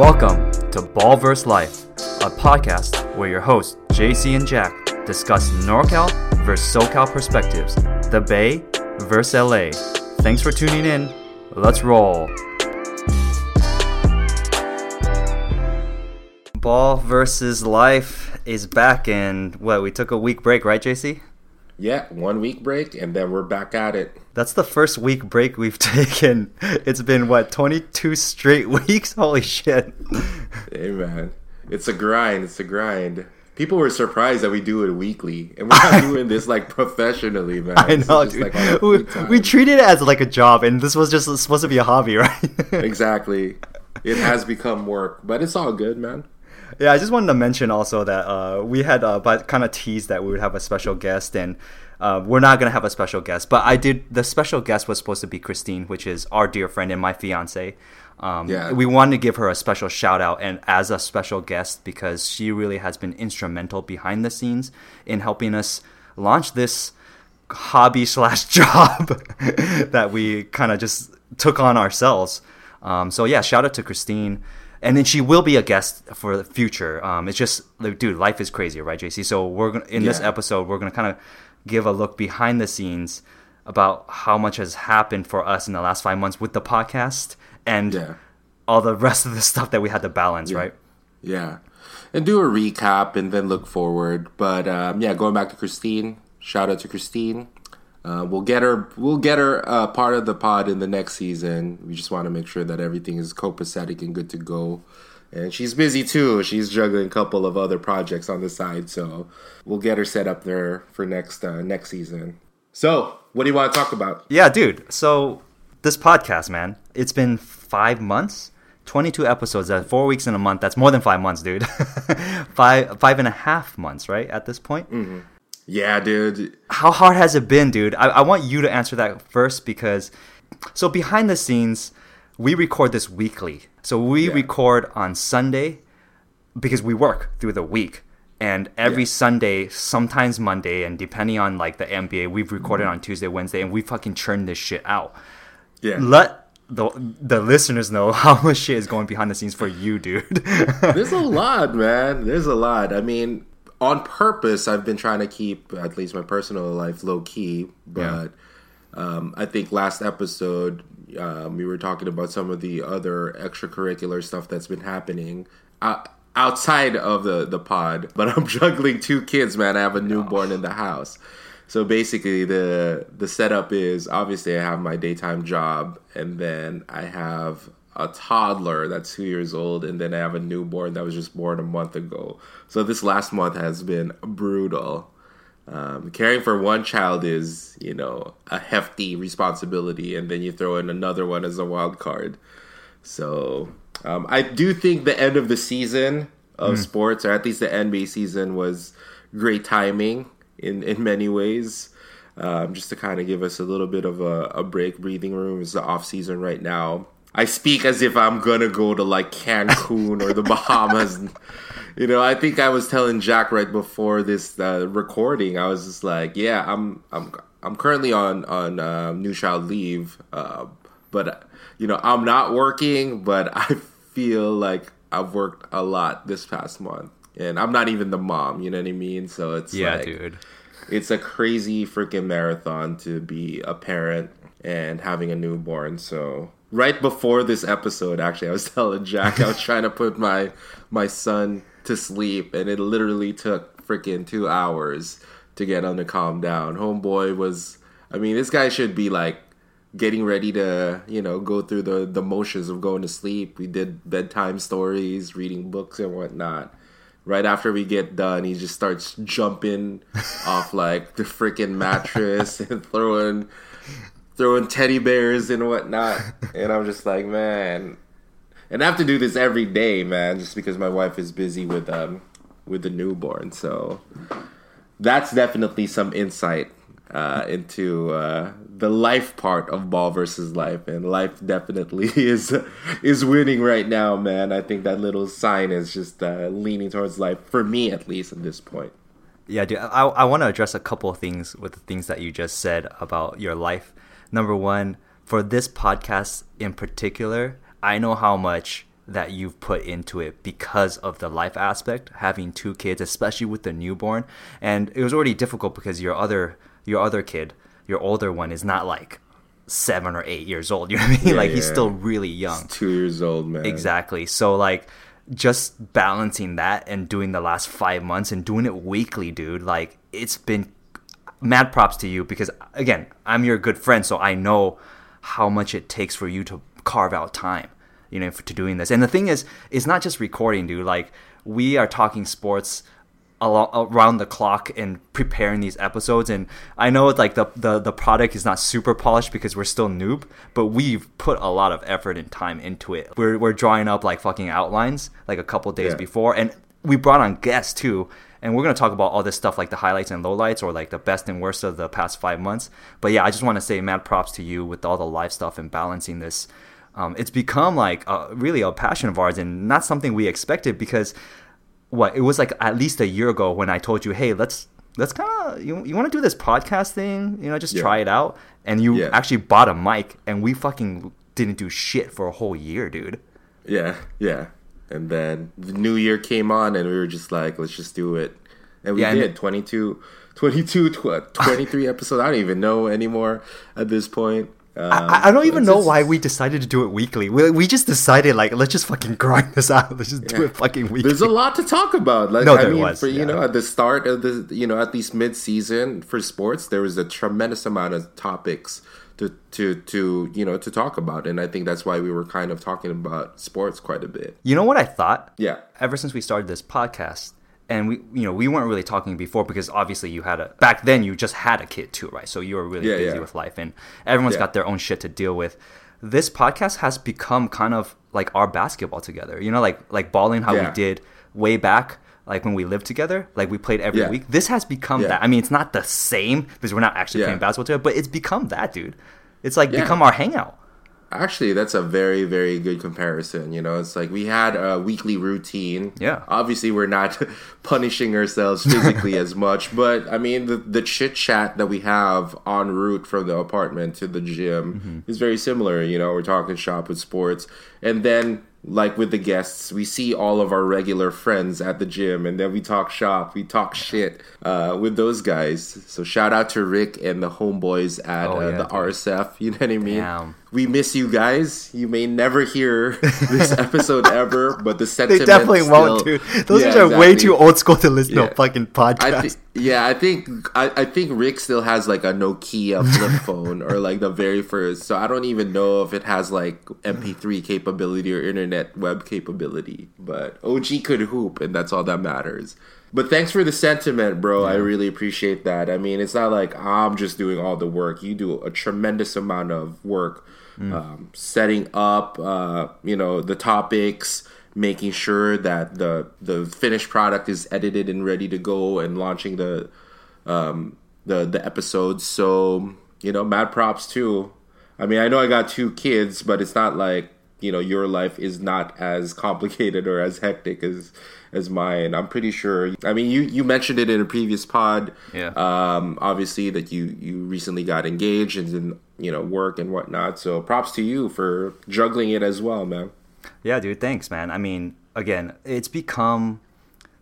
Welcome to Ball vs. Life, a podcast where your hosts, JC and Jack, discuss NorCal versus SoCal perspectives, the Bay versus LA. Thanks for tuning in. Let's roll. Ball versus Life is back, and what, we took a week break, right, JC? Yeah, one week break, and then we're back at it. That's the first week break we've taken. It's been what, 22 straight weeks? Holy shit. Hey, man. It's a grind. It's a grind. People were surprised that we do it weekly, and we're not doing this like professionally, man. I know, dude. Like we, we treat it as like a job, and this was just supposed to be a hobby, right? exactly. It has become work, but it's all good, man. Yeah, I just wanted to mention also that uh, we had uh, but kind of teased that we would have a special guest, and uh, we're not gonna have a special guest. But I did. The special guest was supposed to be Christine, which is our dear friend and my fiance. Um, yeah. We wanted to give her a special shout out and as a special guest because she really has been instrumental behind the scenes in helping us launch this hobby slash job that we kind of just took on ourselves. Um, so yeah, shout out to Christine and then she will be a guest for the future. Um, it's just, dude, life is crazy, right, JC? So we're gonna, in yeah. this episode, we're gonna kind of give a look behind the scenes about how much has happened for us in the last five months with the podcast and yeah. all the rest of the stuff that we had to balance, yeah. right? Yeah, and do a recap and then look forward. But um, yeah, going back to Christine, shout out to Christine. Uh, we'll get her. We'll get her uh, part of the pod in the next season. We just want to make sure that everything is copacetic and good to go. And she's busy too. She's juggling a couple of other projects on the side, so we'll get her set up there for next uh, next season. So, what do you want to talk about? Yeah, dude. So this podcast, man, it's been five months. 22 episodes at four weeks in a month that's more than five months dude five five and a half months right at this point mm-hmm. Yeah, dude. How hard has it been, dude? I, I want you to answer that first because, so behind the scenes, we record this weekly. So we yeah. record on Sunday because we work through the week. And every yeah. Sunday, sometimes Monday, and depending on like the NBA, we've recorded on Tuesday, Wednesday, and we fucking churn this shit out. Yeah. Let the the listeners know how much shit is going behind the scenes for you, dude. There's a lot, man. There's a lot. I mean, on purpose, I've been trying to keep at least my personal life low key. But yeah. um, I think last episode um, we were talking about some of the other extracurricular stuff that's been happening uh, outside of the the pod. But I'm juggling two kids, man. I have a newborn in the house. So basically, the the setup is obviously I have my daytime job, and then I have a toddler that's two years old, and then I have a newborn that was just born a month ago. So this last month has been brutal. Um, caring for one child is, you know, a hefty responsibility, and then you throw in another one as a wild card. So um, I do think the end of the season of mm. sports, or at least the NBA season, was great timing in in many ways. Um, just to kind of give us a little bit of a, a break, breathing room. It's the off season right now. I speak as if I'm gonna go to like Cancun or the Bahamas. you know, I think I was telling Jack right before this uh, recording. I was just like, yeah, I'm I'm I'm currently on on uh, new child leave, uh, but you know, I'm not working, but I feel like I've worked a lot this past month, and I'm not even the mom. You know what I mean? So it's yeah, like, dude. It's a crazy freaking marathon to be a parent and having a newborn. So right before this episode, actually, I was telling Jack I was trying to put my my son to sleep, and it literally took freaking two hours to get him to calm down. Homeboy was, I mean, this guy should be like getting ready to, you know, go through the the motions of going to sleep. We did bedtime stories, reading books and whatnot. Right after we get done, he just starts jumping off like the freaking mattress and throwing throwing teddy bears and whatnot. and I'm just like, man. And I have to do this every day, man, just because my wife is busy with um with the newborn. So that's definitely some insight uh, into uh, the life part of ball versus life, and life definitely is is winning right now, man. I think that little sign is just uh, leaning towards life for me, at least at this point. Yeah, dude. I I want to address a couple of things with the things that you just said about your life number one, for this podcast in particular, I know how much that you've put into it because of the life aspect, having two kids, especially with the newborn. And it was already difficult because your other your other kid, your older one, is not like seven or eight years old. You know what I mean? Yeah, like he's still really young. He's two years old, man. Exactly. So like just balancing that and doing the last five months and doing it weekly, dude, like it's been mad props to you because again, I'm your good friend, so I know how much it takes for you to carve out time, you know, for, to doing this. And the thing is, it's not just recording, dude. Like we are talking sports around the clock and preparing these episodes and i know like the, the the product is not super polished because we're still noob but we've put a lot of effort and time into it we're, we're drawing up like fucking outlines like a couple days Yeah. before and we brought on guests too and we're going to talk about all this stuff like the highlights and lowlights or like the best and worst of the past five months but yeah i just want to say mad props to you with all the live stuff and balancing this um, it's become like a, really a passion of ours and not something we expected because what it was like at least a year ago when I told you, hey, let's let's kind of you, you want to do this podcast thing, you know, just Yeah. try it out, and you Yeah. actually bought a mic, and we fucking didn't do shit for a whole year, dude. Yeah, yeah. And then the new year came on, and we were just like, let's just do it. And we Yeah, and- did 22, 22 tw- 23 episodes. I don't even know anymore at this point. Um, I, I don't even know just- why we decided to do it weekly. We, we just decided like let's just fucking grind this out. Let's just do it fucking weekly. There's a lot to talk about. Like, No, I there mean, was, for you know, at the start of the, you know, at least mid-season for sports, there was a tremendous amount of topics to to to you know to talk about, and I think that's why we were kind of talking about sports quite a bit. you know what I thought? Yeah. ever since we started this podcast and we you know we weren't really talking before because obviously you had a back then you just had a kid too right? So you were really Yeah, busy yeah. with life and everyone's Yeah. got their own shit to deal with. This podcast has become kind of like our basketball together you know like like balling how we did way back like when we lived together like we played every week. This has become that. I mean it's not the same because we're not actually playing basketball together but it's become that dude. It's like become our hangout Actually, that's a very, very good comparison. You know, it's like we had a weekly routine. Yeah. Obviously, we're not punishing ourselves physically as much, but I mean, the, the chit chat that we have en route from the apartment to the gym is very similar. You know, we're talking shop with sports. And then, like with the guests, we see all of our regular friends at the gym, and then we talk shop, we talk shit uh, with those guys. So, shout out to Rick and the homeboys at Oh, uh, the dude. RSF. You know what I mean? Damn. We miss you guys. You may never hear this episode ever, but the sentiment they definitely won't dude those Yeah, are way too old school to listen to Yeah. a fucking I podcast yeah, I think I, I think Rick still has like a Nokia flip phone or like the very first. So I don't even know if it has like MP3 capability or internet web capability. But OG could hoop, and that's all that matters. But thanks for the sentiment, bro. I really appreciate that. I mean, it's not like I'm just doing all the work. You do a tremendous amount of work um, setting up, uh, you know, the topics, making sure that the the finished product is edited and ready to go, and launching the um, the the episodes. So you know, mad props too. I mean, I know I got two kids, but it's not like you know your life is not as complicated or as hectic as as mine. I'm pretty sure. I mean, you you mentioned it in a previous pod. Yeah. Um, obviously that you you recently got engaged and in you know work and whatnot. So props to you for juggling it as well, man. Yeah, dude, thanks, man. I mean, again, it's become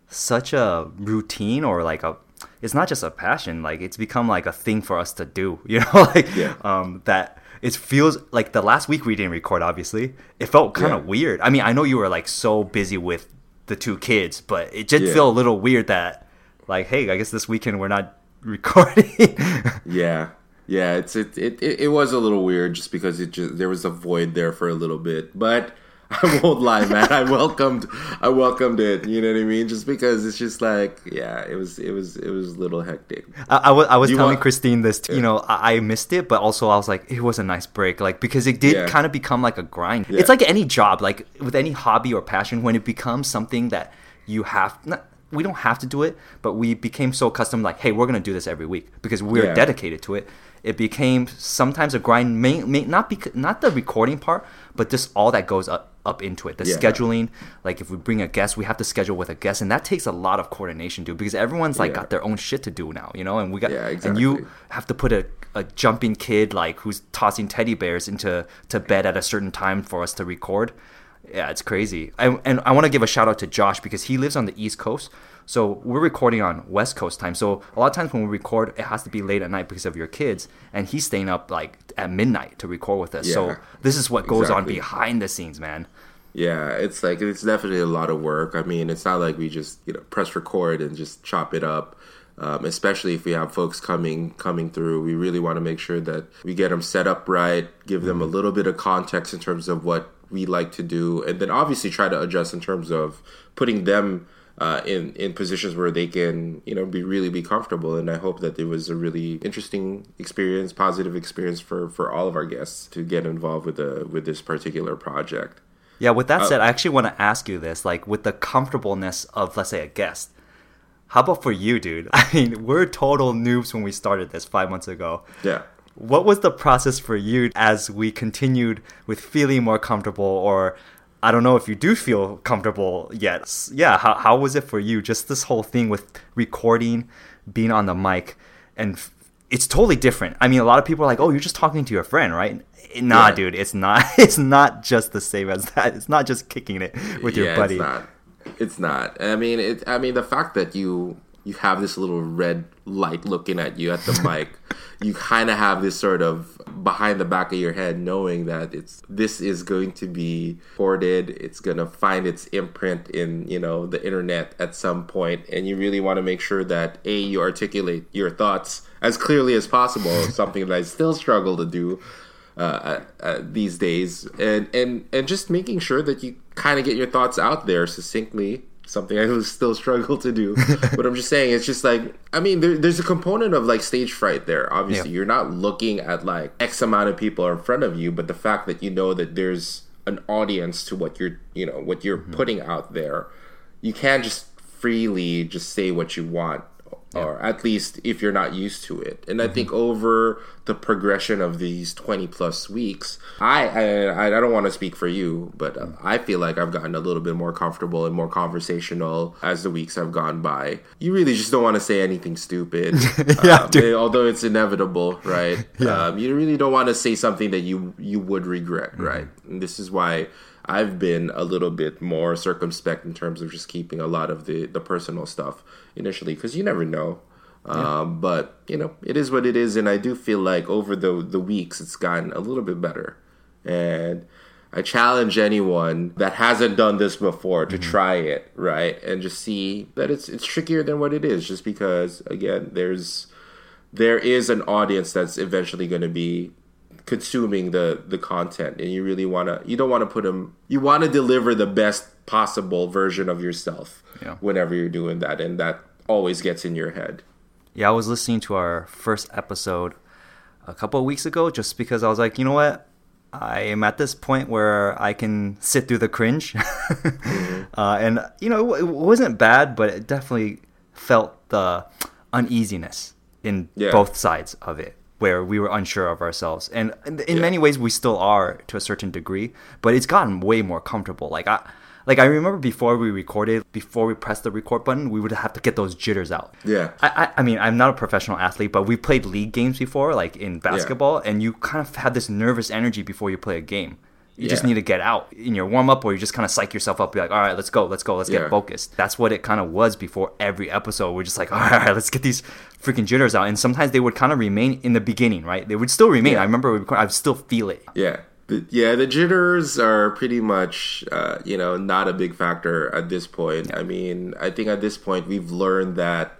such a routine or like a it's not just a passion, like it's become like a thing for us to do, you know, like Yeah. um that it feels like the last week we didn't record obviously. It felt kind of Yeah. weird. I mean, I know you were like so busy with the two kids, but it did Yeah. feel a little weird that like, hey, I guess this weekend we're not recording. Yeah. Yeah, it's it, it it it was a little weird just because it just there was a void there for a little bit. But I won't lie, man. I welcomed I welcomed it, you know what I mean? Just because it's just like yeah, it was it was it was a little hectic. I, I was, I was You telling want- Christine this, you know, I, I missed it, but also I was like, it was a nice break, like because it did Yeah. kind of become like a grind. Yeah. It's like any job, like with any hobby or passion, when it becomes something that you have. Not, we don't have to do it, but we became so accustomed, like, hey, we're gonna do this every week because we're Yeah. dedicated to it. It became sometimes a grind, may, may not be not the recording part, but just all that goes up up into it. The Yeah. scheduling, like if we bring a guest, we have to schedule with a guest, and that takes a lot of coordination, dude. Because everyone's like Yeah. got their own shit to do now, you know. And we got Yeah, and you have to put a, a jumping kid like who's tossing teddy bears into to bed at a certain time for us to record. Yeah, it's crazy. I, and I want to give a shout out to Josh because he lives on the East Coast. So we're recording on West Coast time. So a lot of times when we record, it has to be late at night because of your kids. And he's staying up like at midnight to record with us. Yeah, so this is what goes on behind the scenes, man. Yeah, it's like it's definitely a lot of work. I mean, it's not like we just you know press record and just chop it up. Um, especially if we have folks coming coming through, we really want to make sure that we get them set up right, give them a little bit of context in terms of what we like to do, and then obviously try to adjust in terms of putting them uh, in in positions where they can you know be really be comfortable. And I hope that it was a really interesting experience, positive experience for for all of our guests to get involved with the with this particular project. Yeah, with that said, I actually want to ask you this like, with the comfortableness of, let's say, a guest. How about for you, dude? I mean, we're total noobs when we started this five months ago. Yeah. What was the process for you as we continued with feeling more comfortable, or I don't know if you do feel comfortable yet? Yeah, how, how was it for you? Just this whole thing with recording, being on the mic, and f- it's totally different. I mean, a lot of people are like, "Oh, you're just talking to your friend, right?" Eh, nah, Yeah. dude, it's not. It's not just the same as that. It's not just kicking it with your buddy. It's not. It's not. I mean, it. I mean, the fact that you you have this little red light looking at you at the mic, you kind of have this sort of behind the back of your head, knowing that it's this is going to be recorded. It's gonna find its imprint in you know the internet at some point, and you really want to make sure that a you articulate your thoughts as clearly as possible. something that I still struggle to do uh, uh, these days, and and and just making sure that you kind of get your thoughts out there succinctly. Something I still struggle to do, but I'm just saying it's just like I mean there, there's a component of like stage fright there. Obviously, Yeah. you're not looking at like X amount of people in front of you, but the fact that you know that there's an audience to what you're you know what you're mm-hmm. putting out there, you can't just freely just say what you want or at least if you're not used to it. And I think over the progression of these 20 plus weeks, I I, I don't want to speak for you, but uh, I feel like I've gotten a little bit more comfortable and more conversational as the weeks have gone by. You really just don't want to say anything stupid. Yeah, um, dude. although it's inevitable, right? Yeah. Um, you really don't want to say something that you you would regret, right? And this is why I've been a little bit more circumspect in terms of just keeping a lot of the the personal stuff initially because you never know. Um, but you know, it is what it is, and I do feel like over the the weeks it's gotten a little bit better, and. I challenge anyone that hasn't done this before to try it, right? And just see that it's it's trickier than what it is just because again, there's there is an audience that's eventually going to be consuming the the content and you really want to you don't want to put them you want to deliver the best possible version of yourself Yeah. whenever you're doing that and that always gets in your head Yeah, I was listening to our first episode a couple of weeks ago just because I was like, you know what? I am at this point where I can sit through the cringe. uh, and, you know, it, it wasn't bad, but it definitely felt the uneasiness in Yeah. both sides of it where we were unsure of ourselves. And in, Yeah. many ways, we still are to a certain degree, but it's gotten way more comfortable. Like, I. Like I remember before we recorded, before we pressed the record button, we would have to get those jitters out. Yeah. I, I, I mean, I'm not a professional athlete, but we played league games before, like in basketball, and you kind of have this nervous energy before you play a game. You just need to get out in your warm up, or you just kind of psych yourself up, be like, all right, let's go, let's go, let's Yeah. get focused. That's what it kind of was before every episode. We're just like, all right, let's get these freaking jitters out. And sometimes they would kind of remain in the beginning, right? They would still remain. Yeah. I remember I would still feel it. Yeah. The, yeah, the jitters are pretty much, uh, you know, not a big factor at this point. I mean, I think at this point we've learned that,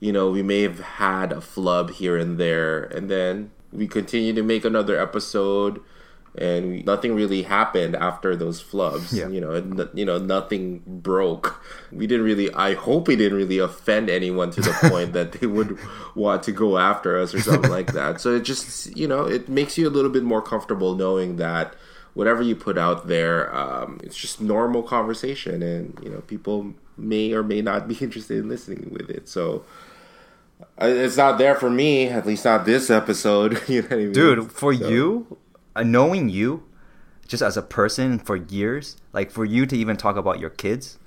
you know, we may have had a flub here and there, and then we continue to make another episode, and we, nothing really happened after those flubs. Yeah. You know, you know, nothing broke. We didn't really. I hope we didn't really offend anyone to the point that they would want to go after us or something like that. So it just, you know, it makes you a little bit more comfortable knowing that whatever you put out there, um, it's just normal conversation, and you know, people may or may not be interested in listening with it. So. uh, It's not there for me, at least not this episode. You know I mean? dude for So- you Uh, knowing you just as a person for years like for you to even talk about your kids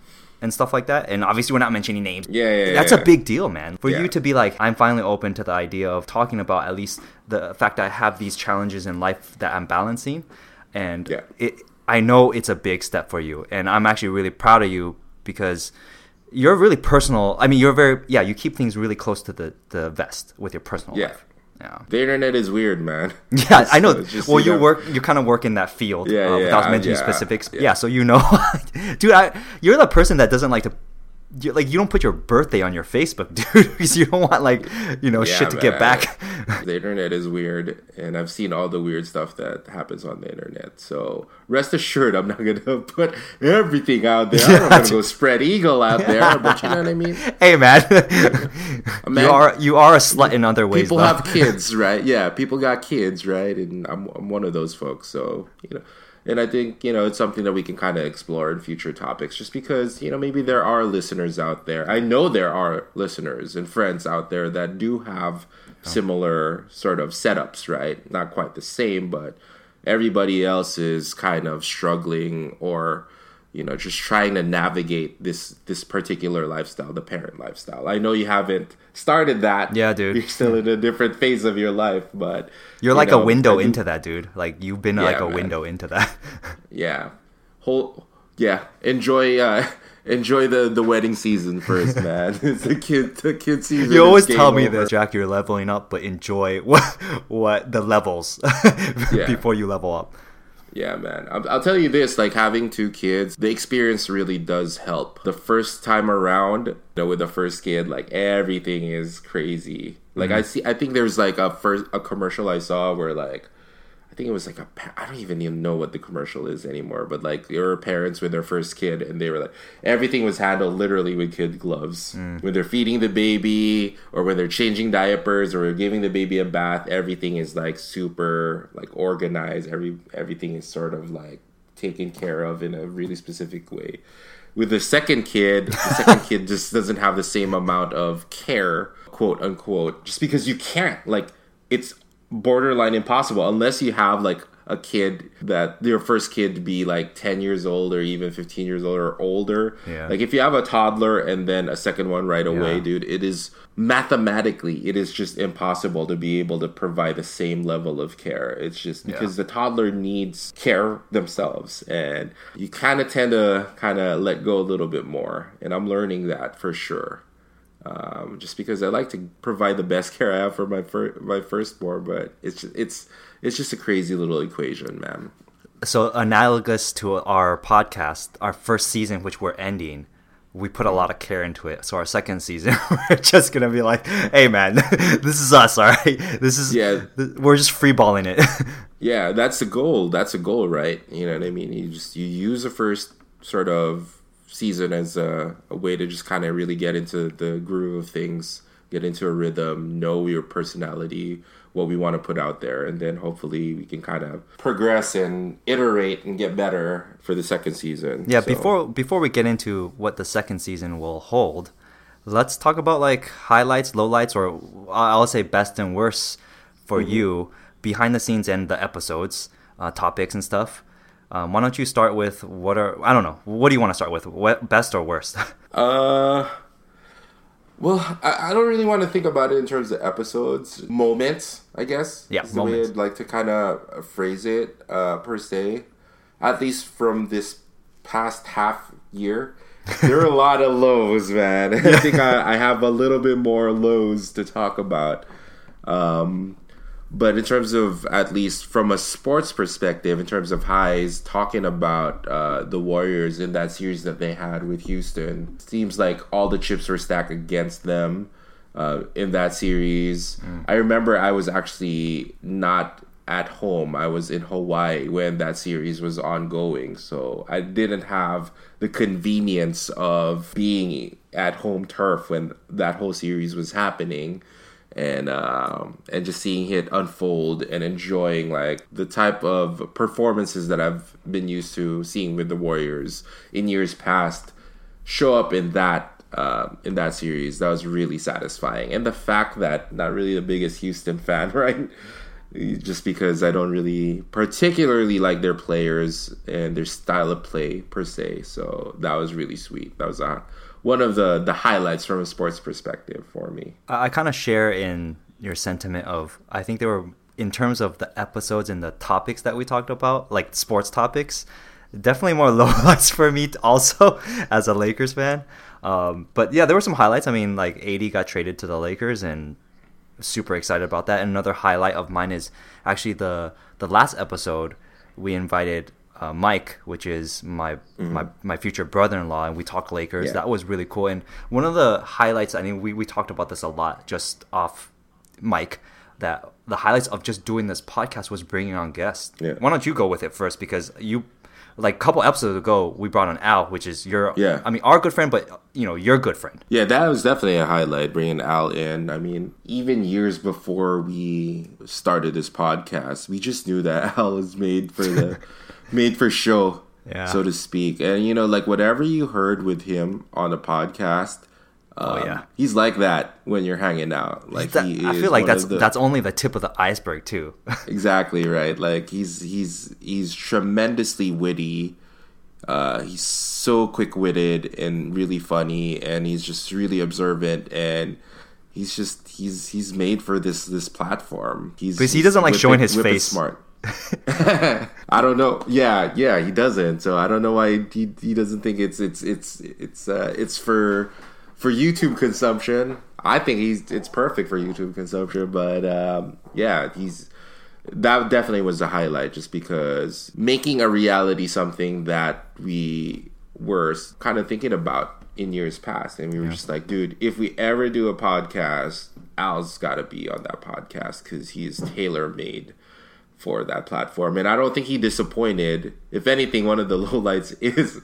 and stuff like that and obviously we're not mentioning names Yeah, yeah, that's yeah. a big deal man for Yeah. you to be like i'm finally open to the idea of talking about at least the fact that i have these challenges in life that i'm balancing and it I know it's a big step for you, and I'm actually really proud of you because you're really personal. I mean, you're very yeah. You keep things really close to the the vest with your personal life. Yeah. The internet is weird, man. Yeah, I know. Just, well, you know, work, you kind of work in that field Yeah, uh, yeah, without mentioning yeah, specifics. Yeah. yeah. so you know, dude, I, you're the person that doesn't like to, you like, you don't put your birthday on your Facebook, dude, because you don't want like, you know, Yeah, shit to get back. the internet is weird, and I've seen all the weird stuff that happens on the internet. So rest assured, I'm not gonna put everything out there. I'm not gonna go spread eagle out there, but you know what I mean. hey, man, Man, you are you are a slut in other ways. people though. have kids, right? Yeah, people got kids, right? And I'm I'm one of those folks. So you know, and I think you know it's something that we can kind of explore in future topics, just because you know maybe there are listeners out there. I know there are listeners and friends out there that do have similar sort of setups, right? Not quite the same, but everybody else is kind of struggling or you know just trying to navigate this this particular lifestyle the parent lifestyle i know you haven't started that Yeah, dude. you're still in a different phase of your life but You're you like know, a window into that, dude. Like you've been like a man. window into that. yeah whole yeah enjoy uh enjoy the the wedding season first man it's the kid the kid season you always tell me over. this, Jack. You're leveling up, but enjoy what what the levels Yeah. before you level up. Yeah, man. I'll, I'll tell you this: like having two kids, the experience really does help. The first time around, you know, with the first kid, like everything is crazy. Like mm-hmm. I see, I think there's like a first a commercial I saw where like. I think it was like a. I don't even even know what the commercial is anymore. But like, there were parents with their first kid, and they were like, everything was handled literally with kid gloves. Mm. When they're feeding the baby, or when they're changing diapers, or giving the baby a bath, everything is like super like organized. Every everything is sort of like taken care of in a really specific way. With the second kid, the second kid just doesn't have the same amount of care, quote unquote, just because you can't. Like, it's borderline impossible unless you have like a kid that your first kid to be like 10 years old or even 15 years old or older. Yeah. Like, if you have a toddler and then a second one right away, Yeah. dude, it is mathematically, it is just impossible to be able to provide the same level of care. It's just because the toddler needs care themselves, and you kind of tend to kind of let go a little bit more. And I'm learning that for sure. Um, just because I like to provide the best care I have for my fir- my firstborn, but it's just, it's it's just a crazy little equation, man. so analogous to our podcast, our first season, which we're ending, we put a lot of care into it. So our second season, we're just gonna be like, "Hey, man, this is us, all right. This is Yeah. th- we're just freeballing it." Yeah, that's the goal. That's a goal, right? You know what I mean? You just you use the first sort of season as a, a way to just kind of really get into the groove of things, get into a rhythm, know your personality, what we want to put out there, and then hopefully we can kind of progress and iterate and get better for the second season. yeah. So- Before before we get into what the second season will hold, let's talk about like highlights, lowlights, or I'll say best and worst for Mm-hmm. you behind the scenes and the episodes, uh, topics and stuff. Um, why don't you start with what are I don't know what do you want to start with what best or worst? Uh, well, I, I don't really want to think about it in terms of episodes, moments. I guess. Yeah, is the way moments. I'd like to kind of phrase it, uh, per se. At least from this past half year, there are a lot of lows, man. I think I, I have a little bit more lows to talk about. Um, but in terms of at least from a sports perspective, in terms of highs, talking about uh, the Warriors in that series that they had with Houston, seems like all the chips were stacked against them uh, in that series. I remember I was actually not at home. I was in Hawaii when that series was ongoing, so I didn't have the convenience of being at home turf when that whole series was happening and um, and just seeing it unfold and enjoying like the type of performances that I've been used to seeing with the Warriors in years past show up in that uh, in that series. That was really satisfying, and the fact that not really the biggest Houston fan, right? Just because I don't really particularly like their players and their style of play per se, so that was really sweet. That was uh, one of the the highlights from a sports perspective for me. I, I kind of share in your sentiment of I think there were in terms of the episodes and the topics that we talked about, like sports topics. definitely more lowlights for me also as a Lakers fan. Um, but yeah, there were some highlights. I mean, like AD got traded to the Lakers, and super excited about that. And another highlight of mine is actually the the last episode we invited uh, Mike, which is my mm-hmm. my my future brother-in-law, and we talked Lakers. Yeah. That was really cool. And one of the highlights, I mean, we we talked about this a lot just off mic. That the highlights of just doing this podcast was bringing on guests. Yeah. Why don't you go with it first? Because you like a couple episodes ago, we brought on Al, which is your yeah. I mean, our good friend, but you know, your good friend. Yeah, that was definitely a highlight bringing Al in. I mean, even years before we started this podcast, we just knew that Al was made for the made for show, yeah. so to speak. And you know, like whatever you heard with him on the podcast Oh um, yeah, he's like that when you're hanging out. Like that, I feel like that's the, that's only the tip of the iceberg too. exactly right. Like he's he's he's tremendously witty. Uh, he's so quick witted and really funny, and he's just really observant and he's just he's he's made for this this platform. He's because he doesn't like showing his face. Smart. I don't know. Yeah, yeah, he doesn't. So I don't know why he, he doesn't think it's it's it's it's uh, it's for for YouTube consumption, I think he's it's perfect for YouTube consumption. But um, yeah, he's that definitely was the highlight, just because making a reality something that we were kind of thinking about in years past, and we were yeah. just like, dude, if we ever do a podcast, Al's got to be on that podcast because he's tailor made for that platform. And I don't think he disappointed. If anything, one of the lowlights is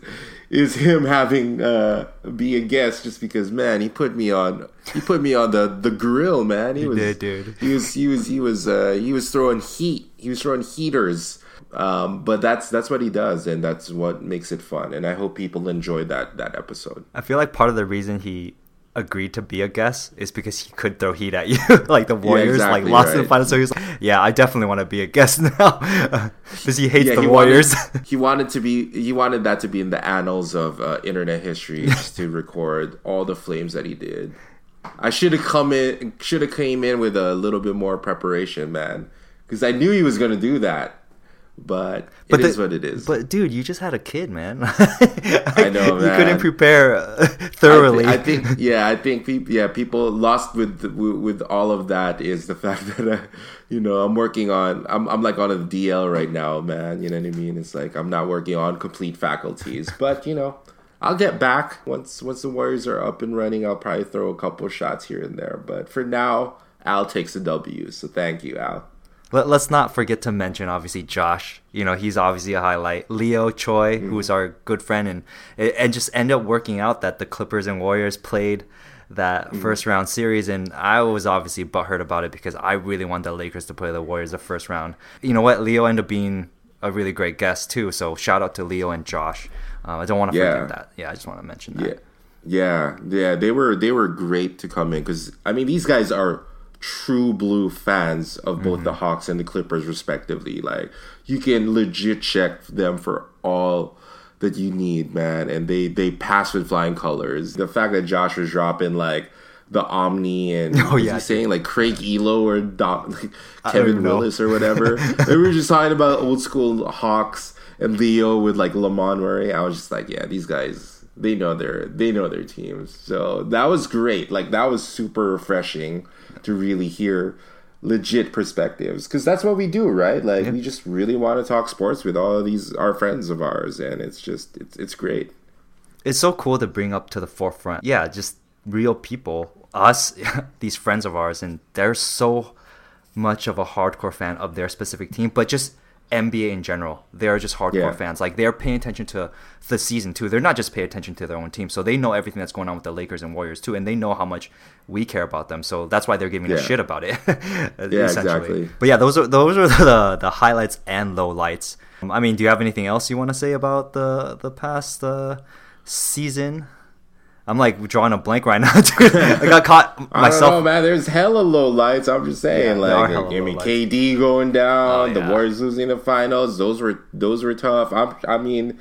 is him having uh, be a guest just because man, he put me on he put me on the the grill, man. He, he was did, dude. He was he was he was uh, he was throwing heat. He was throwing heaters. Um, but that's that's what he does, and that's what makes it fun. And I hope people enjoyed that that episode. I feel like part of the reason he agreed to be a guest is because he could throw heat at you, like the Warriors, yeah, exactly like lost right. in the final. So he was like, "Yeah, I definitely want to be a guest now," because he hates yeah, the he Warriors. Wanted, he wanted to be. He wanted that to be in the annals of uh, internet history, just to record all the flames that he did. I should have come in. Should have came in with a little bit more preparation, man, because I knew he was going to do that but but it the, is what it is. But dude, you just had a kid, man. I know, man. You couldn't prepare uh, thoroughly. I, th- I, think, yeah, I think people, yeah, people lost with with all of that is the fact that, uh, you know, I'm working on, I'm I'm like on a DL right now, man. You know what I mean? It's like I'm not working on complete faculties, but you know. I'll get back once once the Warriors are up and running. I'll probably throw a couple shots here and there, but for now, Al takes a W. So thank you, Al. Let, us not forget to mention obviously Josh. You know he's obviously a highlight. Leo Choi, mm-hmm. who's our good friend, and and just end up working out that the Clippers and Warriors played that mm-hmm. first round series, and I was obviously butthurt about it because I really wanted the Lakers to play the Warriors the first round. You know what? Leo ended up being a really great guest too. So shout out to Leo and Josh. Uh, I don't want to yeah. forget that. Yeah, I just want to mention that. Yeah. Yeah, yeah, they were they were great to come in because I mean these guys are true blue fans of both mm-hmm. the Hawks and the Clippers, respectively. Like you can legit check them for all that you need, man. And they they pass with flying colors. The fact that Josh was dropping like the Omni and oh, yeah, saying like Craig Ehlo or like, Kevin Willis or whatever. we were just talking about old school Hawks and Leo with like Lamont Murray. I was just like, yeah, these guys they know their they know their teams. So that was great. Like that was super refreshing to really hear legit perspectives. Because that's what we do right? Like yeah. we just really want to talk sports with all of these our friends of ours and it's just it's, it's great. It's so cool to bring up to the forefront. Yeah just real people us these friends of ours and they're so much of a hardcore fan of their specific team but just NBA in general. They are just hardcore yeah. fans. Like they're paying attention to the season too. They're not just paying attention to their own team. So they know everything that's going on with the Lakers and Warriors too, and they know how much we care about them. So that's why they're giving yeah. a shit about it. yeah, exactly. But yeah, those are those are the the highlights and lowlights. I mean, do you have anything else you want to say about the the past uh, season? I'm like drawing a blank right now, dude. I got caught myself. I don't know, man. There's hella low lights. I'm just saying, yeah, like, I mean, KD going down, oh, yeah. the Warriors losing the finals. Those were those were tough. I'm, I mean,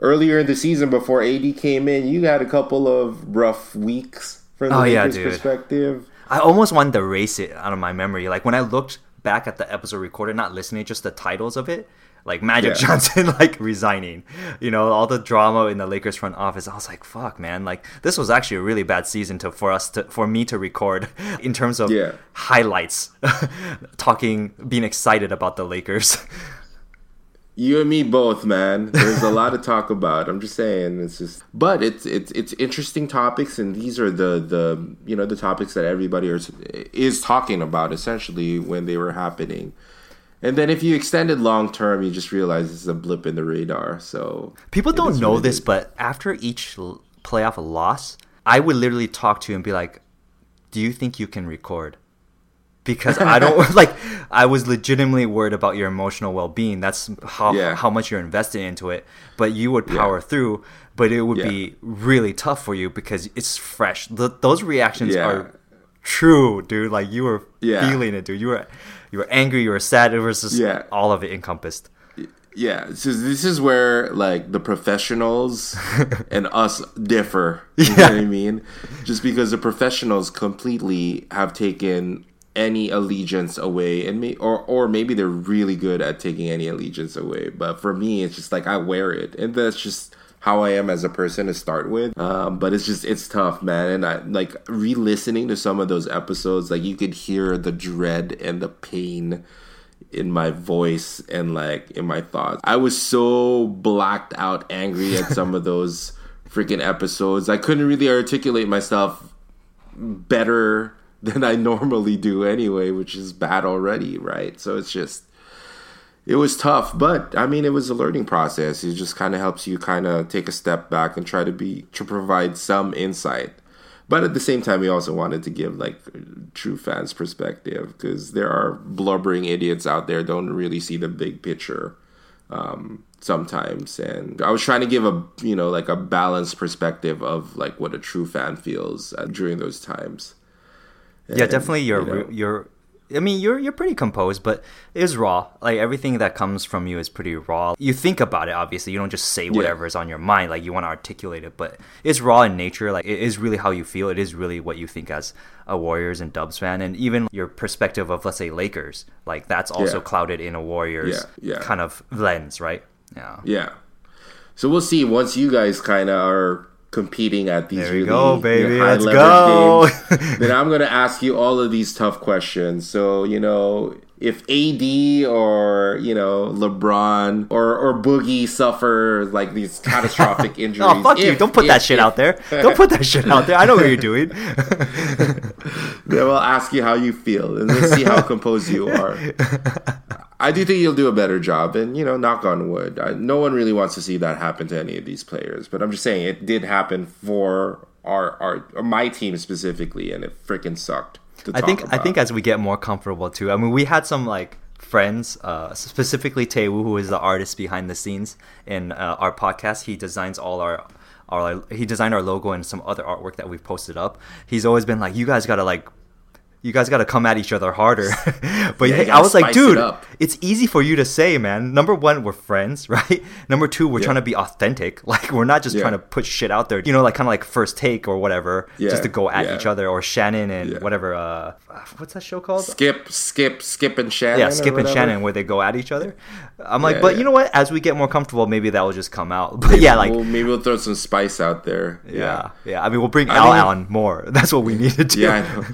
earlier in the season before AD came in, you had a couple of rough weeks from the oh, Lakers yeah, perspective. I almost wanted to erase it out of my memory. Like when I looked back at the episode recorded, not listening, just the titles of it. Like Magic Yeah. Johnson like resigning, you know, all the drama in the Lakers front office. I was like, fuck, man, like this was actually a really bad season to for us to for me to record in terms of Yeah. highlights, talking, being excited about the Lakers. You and me both, man. There's a lot to talk about. I'm just saying, it's just, but it's it's it's interesting topics, and these are the the you know the topics that everybody is is talking about essentially when they were happening. And then if you extend it long term, you just realize it's a blip in the radar. So People don't know this, but after each playoff loss, I would literally talk to you and be like, "Do you think you can record?" Because I don't like. I was legitimately worried about your emotional well being. That's how Yeah. how much you're invested into it. But you would power through. But it would Yeah. be really tough for you because it's fresh. Th those reactions Yeah. are true, dude. Like you were Yeah. feeling it, dude. You were you were angry. You were sad. It was just Yeah. all of it encompassed. Yeah, so this is where like the professionals and us differ. You know what I mean? Just because the professionals completely have taken any allegiance away, and me, or or maybe they're really good at taking any allegiance away. But for me, it's just like I wear it, and that's just how I am as a person to start with. Um, but it's just it's tough, man. And I like re-listening to some of those episodes, like you could hear the dread and the pain in my voice and like in my thoughts. I was so blacked out angry at some of those freaking episodes. I couldn't really articulate myself better than I normally do anyway, which is bad already, right? So it's just it was tough, but I mean it was a learning process. It just kind of helps you kind of take a step back and try to be to provide some insight. But at the same time, we also wanted to give like true fans perspective because there are blubbering idiots out there don't really see the big picture um, sometimes. And I was trying to give a you know like a balanced perspective of like what a true fan feels uh, during those times. yeah, definitely. You're you know, you're. I mean, you're you're pretty composed, but it is raw. Like everything that comes from you is pretty raw. You think about it, obviously. You don't just say whatever is on your mind. Like you want to articulate it, but it's raw in nature. Like it is really how you feel. It is really what you think as a Warriors and Dubs fan, and even your perspective of let's say Lakers. Like that's also Yeah. clouded in a Warriors Yeah, yeah. kind of lens, right? Yeah. Yeah. So we'll see once you guys kind of are competing at these There really go, you know, high Let's leverage go. games, then I'm going to ask you all of these tough questions. So, you know, if AD or, you know, LeBron or, or Boogie suffer like these catastrophic oh, injuries. Oh fuck you! Don't put that shit if- out there. Don't put that shit out there. I know what you're doing. Then we'll ask you how you feel and let's see how composed you are. I do think you'll do a better job, and you know, knock on wood. I, no one really wants to see that happen to any of these players, but I'm just saying it did happen for our our my team specifically, and it freaking sucked. I think I think as we get more comfortable too. I mean, we had some like friends, uh, specifically Taewoo, who is the artist behind the scenes in uh, our podcast. He designs all our. Our, he designed our logo and some other artwork that we've posted up. He's always been like, "You guys gotta like, you guys gotta come at each other harder." but Yeah, I was like, spice it "Dude, it's easy for you to say, man. Number one, we're friends, right? Number two, we're Yeah. trying to be authentic. Like, we're not just Yeah. trying to put shit out there, you know, like kind of like first take or whatever, just to go at each other or Shannon and whatever. Uh, what's that show called? Skip, Skip, Skip, and Shannon. yeah, Skip and. Shannon, where they go at each other. I'm like, but you know what? As we get more comfortable, maybe that will just come out. But yeah, like, Well, maybe we'll throw some spice out there. yeah, yeah. I mean, we'll bring I Al mean- on more. That's what we need to do. Yeah, I know.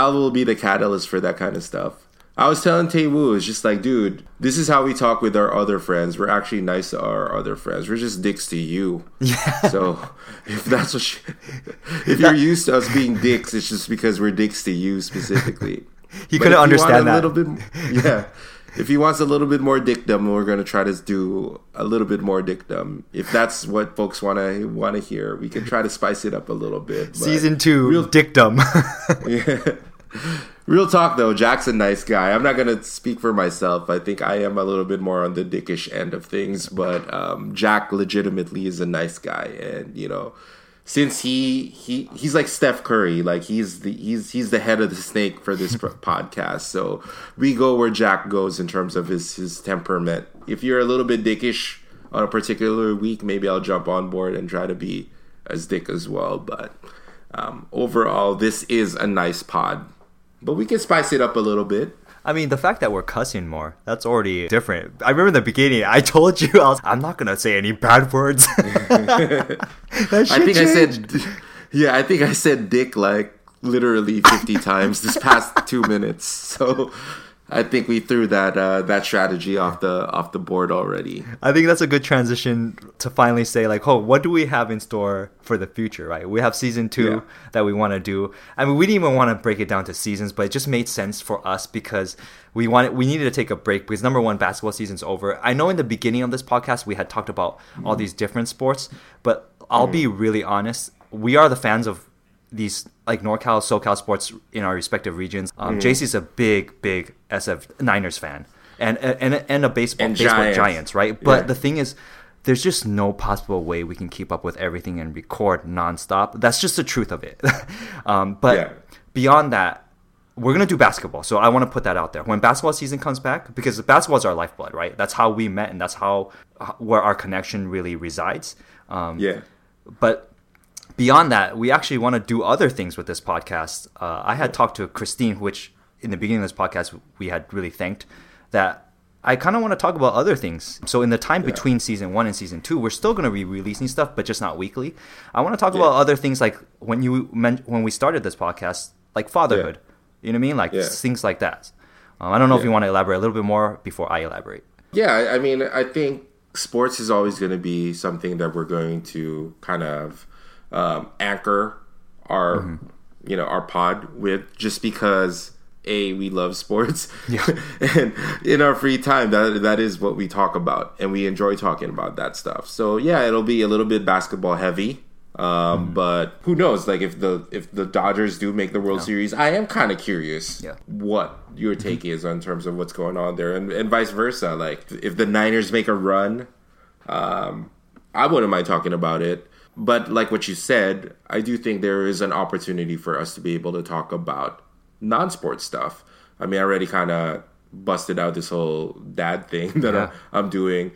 Al, will be the catalyst for that kind of stuff. I was telling Taewoo, it's just like, dude, this is how we talk with our other friends. We're actually nice to our other friends. We're just dicks to you. Yeah. So if that's what, you, if you're used to us being dicks, it's just because we're dicks to you specifically. He But couldn't if you understand a that. Little bit, yeah. If he wants a little bit more dickdom, we're gonna try to do a little bit more dickdom. If that's what folks want to hear, we can try to spice it up a little bit. Season two, Real- dictum. yeah. Real talk though, Jack's a nice guy. I'm not gonna speak for myself. I think I am a little bit more on the dickish end of things, but um, Jack legitimately is a nice guy, and you know, since he he he's like Steph Curry, like he's the he's he's the head of the snake for this podcast. So we go where Jack goes in terms of his his temperament. If you're a little bit dickish on a particular week, maybe I'll jump on board and try to be as dick as well. But um, overall, this is a nice pod. But we can spice it up a little bit. I mean, the fact that we're cussing more, that's already different. I remember in the beginning, I told you, I was, I'm not going to say any bad words. I think changed. I said, yeah, I think I said dick like literally 50 times this past two minutes. So I think we threw that uh, that strategy off the off the board already. I think that's a good transition to finally say like, oh, what do we have in store for the future? Right, we have season two yeah. that we want to do. I mean, we didn't even want to break it down to seasons, but it just made sense for us because we wanted we needed to take a break because number one, basketball season's over. I know in the beginning of this podcast we had talked about mm-hmm. all these different sports, but I'll mm-hmm. be really honest. We are the fans of these like NorCal, SoCal sports in our respective regions. Um, mm. JC's a big, big SF Niners fan, and and and a baseball and baseball giants. giants. right? But yeah. the thing is, there's just no possible way we can keep up with everything and record nonstop. That's just the truth of it. um, but yeah. beyond that, we're gonna do basketball. So I want to put that out there. When basketball season comes back, because basketball is our lifeblood, right? That's how we met, and that's how where our connection really resides. Um, yeah. But beyond that, we actually want to do other things with this podcast. Uh, I had talked to Christine, which in the beginning of this podcast we had really thanked that I kind of want to talk about other things. So in the time yeah. between season one and season two, we're still going to be releasing stuff, but just not weekly. I want to talk yeah. about other things like when you meant when we started this podcast, like fatherhood. Yeah. You know what I mean? Like things like that. Um, I don't know if you want to elaborate a little bit more before I elaborate. Yeah, I mean, I think sports is always going to be something that we're going to kind of um, anchor our mm-hmm. you know our pod with just because a we love sports yeah. and in our free time that that is what we talk about and we enjoy talking about that stuff so yeah it'll be a little bit basketball heavy um, mm-hmm. but who knows like if the if the dodgers do make the world yeah. series i am kind of curious yeah. what your mm-hmm. take is in terms of what's going on there and, and vice versa like if the niners make a run um, i wouldn't mind talking about it but like what you said, I do think there is an opportunity for us to be able to talk about non-sport stuff. I mean, I already kind of busted out this whole dad thing that yeah. I'm, I'm, doing,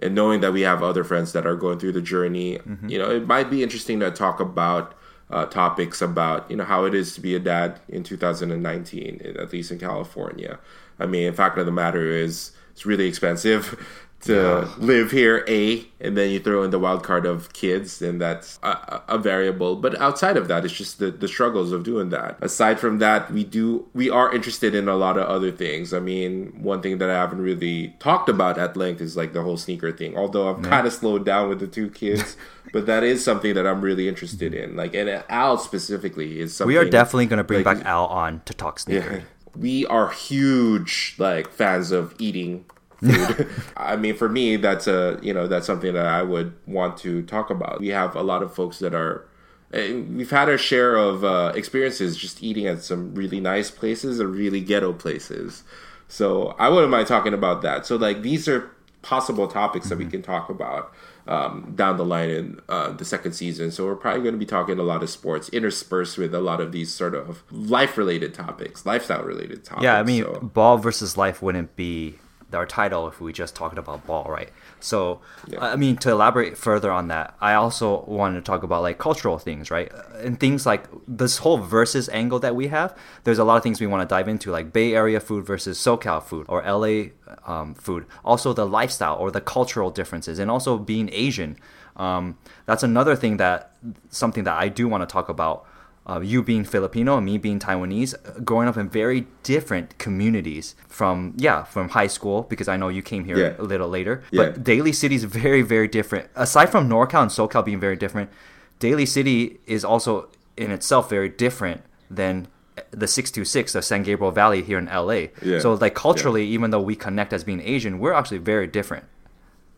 and knowing that we have other friends that are going through the journey, mm-hmm. you know, it might be interesting to talk about uh, topics about you know how it is to be a dad in 2019, at least in California. I mean, the fact of the matter is, it's really expensive to live here a and then you throw in the wild card of kids and that's a, a, variable. But outside of that it's just the, the struggles of doing that. Aside from that we do we are interested in a lot of other things. I mean one thing that i haven't really talked about at length is like the whole sneaker thing although i've yeah. kind of slowed down with the two kids. But that is something that i'm really interested in. Like and al specifically is something we are definitely going to bring like, back al on to talk sneaker. Yeah, we are huge like fans of eating food. I mean, for me, that's a you know that's something that I would want to talk about. We have a lot of folks that are. We've had our share of uh, experiences just eating at some really nice places and really ghetto places. So I wouldn't mind talking about that. So like these are possible topics mm-hmm. that we mm-hmm. can talk about um, down the line in uh, the second season. So we're probably going to be talking a lot of sports interspersed with a lot of these sort of life related topics, lifestyle related topics. Yeah, I mean, so. ball versus life wouldn't be our title if we just talked about ball, right? So, yeah. I mean, to elaborate further on that, I also wanted to talk about like cultural things, right? And things like this whole versus angle that we have. There's a lot of things we want to dive into, like Bay Area food versus SoCal food or LA um, food. Also, the lifestyle or the cultural differences, and also being Asian. Um, that's another thing that something that I do want to talk about uh, you being Filipino and me being Taiwanese, growing up in very different communities from yeah from high school because I know you came here yeah. a little later. Yeah. But Daly City is very very different. Aside from NorCal and SoCal being very different, Daly City is also in itself very different than the 626 the San Gabriel Valley here in LA. Yeah. So like culturally, even though we connect as being Asian, we're actually very different.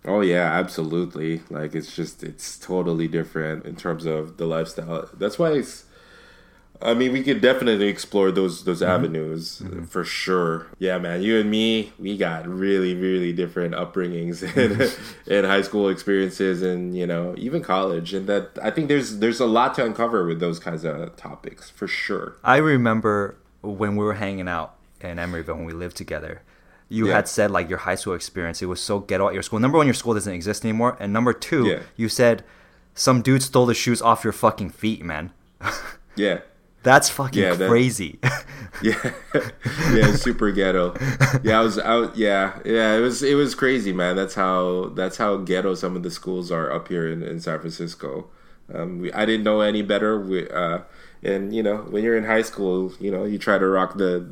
Oh yeah, absolutely. Like it's just it's totally different in terms of the lifestyle. That's why it's I mean, we could definitely explore those those mm-hmm. avenues mm-hmm. for sure. Yeah, man, you and me, we got really really different upbringings and, mm-hmm. and high school experiences, and you know even college. And that I think there's there's a lot to uncover with those kinds of topics for sure. I remember when we were hanging out in Emeryville when we lived together. You yeah. had said like your high school experience, it was so ghetto at your school. Number one, your school doesn't exist anymore, and number two, yeah. you said some dude stole the shoes off your fucking feet, man. yeah That's fucking yeah, that, crazy. yeah, yeah, super ghetto. Yeah, I was out. Yeah, yeah, it was it was crazy, man. That's how that's how ghetto some of the schools are up here in, in San Francisco. Um, we, I didn't know any better. We, uh, and you know, when you're in high school, you know, you try to rock the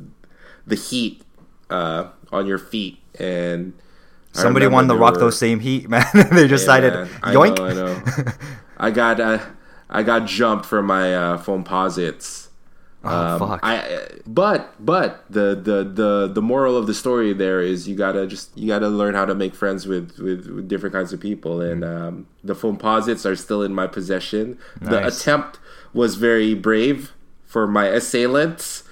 the heat uh, on your feet, and somebody wanted to rock were, those same heat, man. they decided, yeah, yoink. I know, I know. I got uh, I got jumped for my uh, Foamposites. Oh, um, fuck. I, but but the, the the the moral of the story there is you gotta just you gotta learn how to make friends with with, with different kinds of people and um, the Foamposites are still in my possession. Nice. The attempt was very brave for my assailants,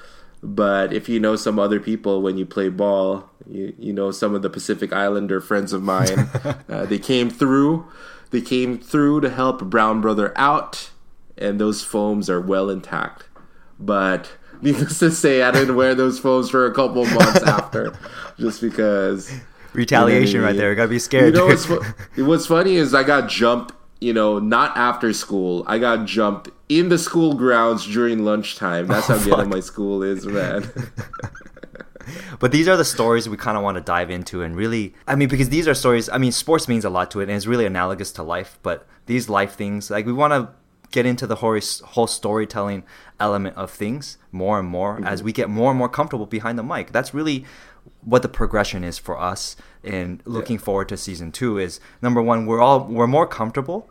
but if you know some other people when you play ball, you you know some of the Pacific Islander friends of mine, uh, they came through. They came through to help Brown Brother out, and those foams are well intact. But needless to say, I didn't wear those foams for a couple months after, just because retaliation you know, right there. Gotta be scared. You know what's, what's funny is I got jumped. You know, not after school. I got jumped in the school grounds during lunchtime. That's oh, how ghetto my school is, man. but these are the stories we kind of want to dive into and really i mean because these are stories i mean sports means a lot to it and it's really analogous to life but these life things like we want to get into the whole, whole storytelling element of things more and more mm-hmm. as we get more and more comfortable behind the mic. That's really what the progression is for us in looking yeah. forward to season two is number one we're all we're more comfortable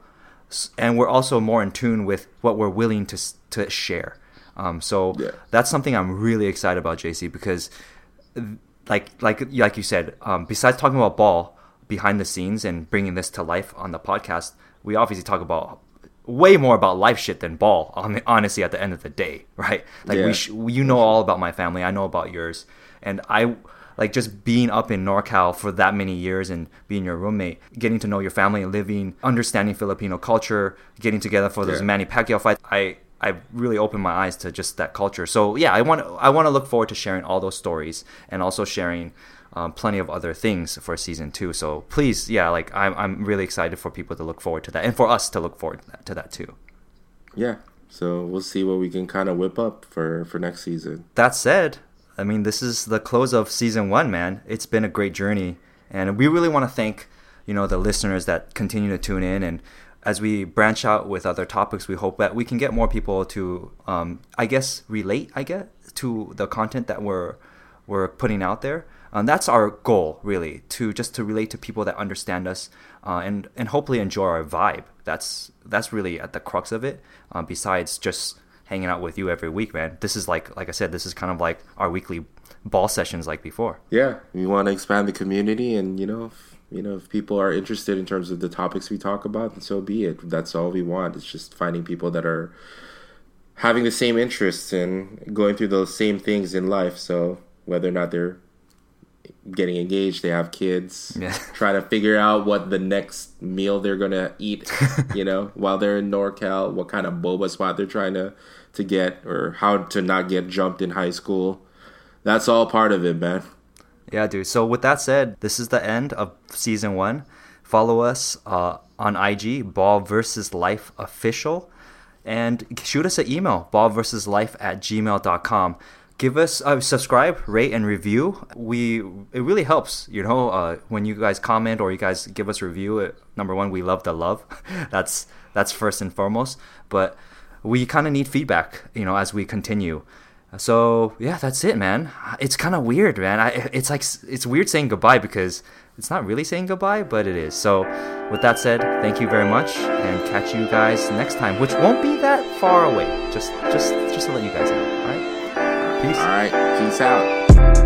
and we're also more in tune with what we're willing to to share um, so yeah. that's something i'm really excited about jc because like like like you said um, besides talking about ball behind the scenes and bringing this to life on the podcast we obviously talk about way more about life shit than ball. On honestly, at the end of the day, right? Like yeah. we, sh- you know all about my family. I know about yours, and I like just being up in NorCal for that many years and being your roommate, getting to know your family, living, understanding Filipino culture, getting together for those yeah. Manny Pacquiao fights. I I really opened my eyes to just that culture. So yeah, I want I want to look forward to sharing all those stories and also sharing um, plenty of other things for season two. So please, yeah, like I'm, I'm really excited for people to look forward to that and for us to look forward to that, to that too. Yeah. So we'll see what we can kind of whip up for, for next season. That said, I mean, this is the close of season one, man. It's been a great journey. And we really want to thank, you know, the listeners that continue to tune in. And as we branch out with other topics, we hope that we can get more people to, um, I guess, relate, I guess, to the content that we're, we're putting out there. Um, that's our goal, really, to just to relate to people that understand us uh, and and hopefully enjoy our vibe. That's that's really at the crux of it. Uh, besides just hanging out with you every week, man. This is like like I said, this is kind of like our weekly ball sessions like before. Yeah, we want to expand the community, and you know, you know, if people are interested in terms of the topics we talk about, then so be it. That's all we want. It's just finding people that are having the same interests and going through those same things in life. So whether or not they're getting engaged, they have kids, yeah. trying to figure out what the next meal they're gonna eat, you know, while they're in NorCal, what kind of boba spot they're trying to to get, or how to not get jumped in high school. That's all part of it, man. Yeah, dude. So with that said, this is the end of season one. Follow us uh, on IG, Ball versus Life Official, and shoot us an email, ball versus life at gmail.com give us uh, subscribe rate and review. We it really helps you know uh, when you guys comment or you guys give us review it, number one we love the love. That's that's first and foremost. But we kind of need feedback you know as we continue so yeah that's it man. It's kind of weird man. I, it's like it's weird saying goodbye because it's not really saying goodbye but it is. So with that said thank you very much and catch you guys next time which won't be that far away. Just just just to let you guys know. All right? Peace. All right. Peace out.